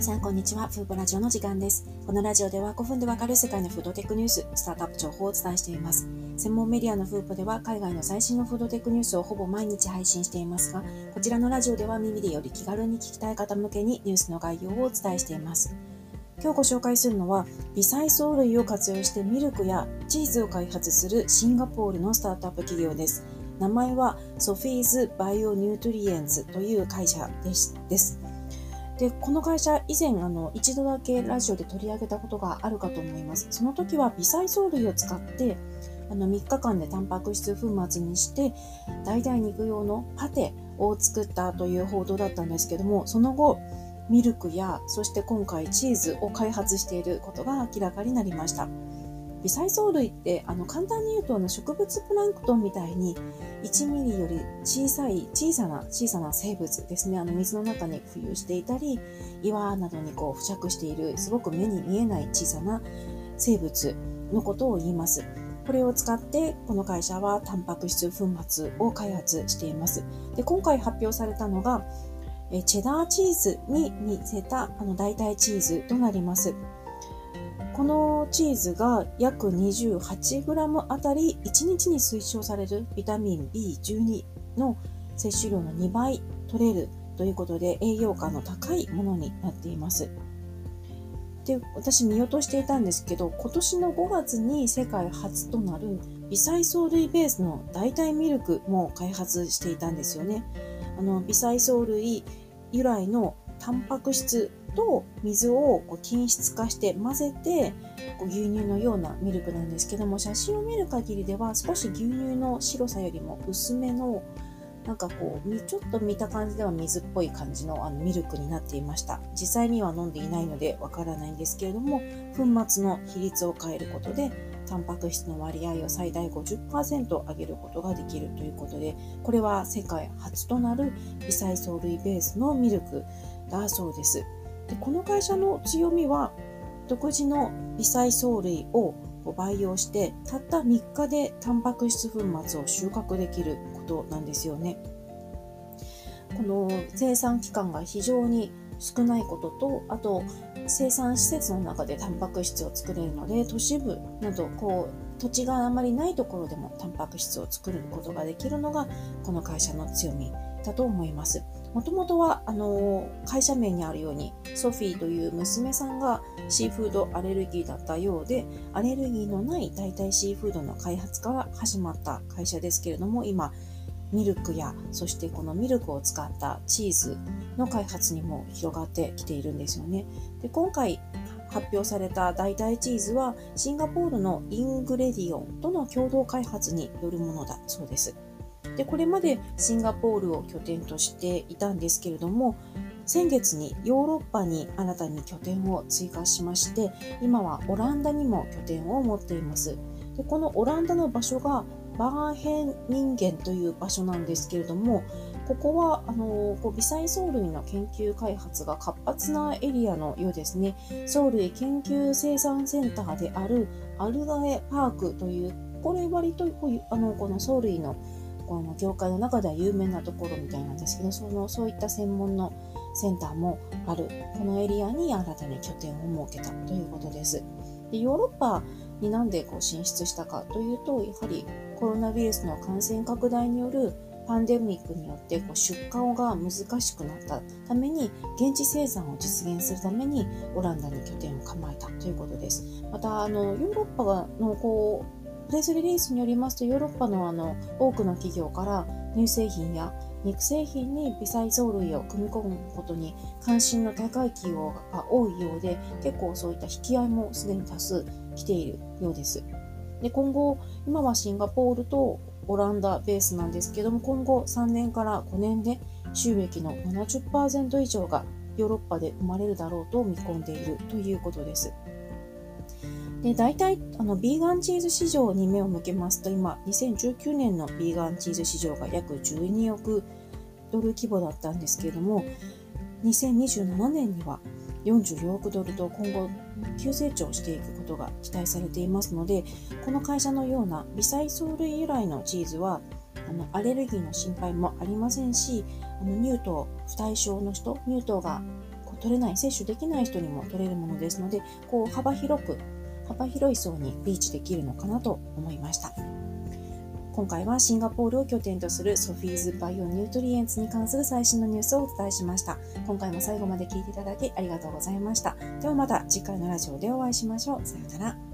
皆さん、こんにちは。フードラジオの時間です。このラジオでは5分でわかる世界のフードテックニュース、スタートアップ情報をお伝えしています。専門メディアの Foovo では海外の最新のフードテックニュースをほぼ毎日配信していますが、こちらのラジオでは耳でより気軽に聞きたい方向けにニュースの概要をお伝えしています。今日ご紹介するのは、微細藻類を活用してミルクやチーズを開発するシンガポールのスタートアップ企業です。名前はソフィーズ・バイオ・ニュートリエンツという会社です。で、この会社以前あの一度だけラジオで取り上げたことがあるかと思います。その時は微細藻類を使ってあの3日間でタンパク質粉末にして代々肉用のパテを作ったという報道だったんですけども、その後ミルクやそして今回チーズを開発していることが明らかになりました。微細藻類ってあの簡単に言うとあの植物プランクトンみたいに1ミリより小さい小さな小さな生物ですねあの水の中に浮遊していたり岩などにこう付着しているすごく目に見えない小さな生物のことを言います。これを使ってこの会社はタンパク質粉末を開発しています。で今回発表されたのがえチェダーチーズに似せたあの代替チーズとなります。チーズが約 28g あたり1日に推奨されるビタミン B12 の摂取量の2倍取れるということで栄養価の高いものになっています。で私見落としていたんですけど今年の5月に世界初となる微細藻類ベースの代替ミルクも開発していたんですよね。あの微細藻類由来のタンパク質と水をこう均質化して混ぜて牛乳のようなミルクなんですけども写真を見る限りでは少し牛乳の白さよりも薄めのなんかこうちょっと見た感じでは水っぽい感じのあのミルクになっていました。実際には飲んでいないのでわからないんですけれども粉末の比率を変えることでタンパク質の割合を最大50%上げることができるということでこれは世界初となる微細藻類ベースのミルクだそうです。でこの会社の強みは独自の微細藻類を培養してたった3日でタンパク質粉末を収穫できることなんですよね。この生産期間が非常に少ないこととあと生産施設の中でタンパク質を作れるので都市部などこう土地があまりないところでもタンパク質を作ることができるのがこの会社の強みだと思います。もともとは、あの会社名にあるように、ソフィーという娘さんがシーフードアレルギーだったようで、アレルギーのない代替シーフードの開発から始まった会社ですけれども、今、ミルクや、そしてこのミルクを使ったチーズの開発にも広がってきているんですよね。で今回発表された代替チーズは、シンガポールのイングレディオンとの共同開発によるものだそうです。でこれまでシンガポールを拠点としていたんですけれども先月にヨーロッパに新たに拠点を追加しまして今はオランダにも拠点を持っています。でこのオランダの場所がバーヘン人間という場所なんですけれどもここはあのこう微細藻類の研究開発が活発なエリアのようですね。藻類研究生産センターであるアルガエパークというこれ割とこういうあのこの藻類のこの業界の中では有名なところみたいなんですけどそのそういった専門のセンターもあるこのエリアに新たに拠点を設けたということですでヨーロッパになんでこう進出したかというとやはりコロナウイルスの感染拡大によるパンデミックによってこう出荷が難しくなったために現地生産を実現するためにオランダに拠点を構えたということです。またあのヨーロッパのこうプレスリリースによりますとヨーロッパのあの多くの企業から乳製品や肉製品に微細藻類を組み込むことに関心の高い企業が多いようで結構そういった引き合いもすでに多数来ているようです。で今後今はシンガポールとオランダベースなんですけども今後3年から5年で収益の70%以上がヨーロッパで生まれるだろうと見込んでいるということです。で、大体、あの、ビーガンチーズ市場に目を向けますと、今、2019年のビーガンチーズ市場が約12億ドル規模だったんですけれども、2027年には44億ドルと今後急成長していくことが期待されていますので、この会社のような微細藻類由来のチーズは、あのアレルギーの心配もありませんし、あの乳糖不対症の人、乳糖が取れない、摂取できない人にも取れるものですので、こう幅広く、幅広い層にリーチできるのかなと思いました。今回はシンガポールを拠点とするソフィーズバイオニュートリエンツに関する最新のニュースをお伝えしました。今回も最後まで聞いていただきありがとうございました。ではまた次回のラジオでお会いしましょう。さようなら。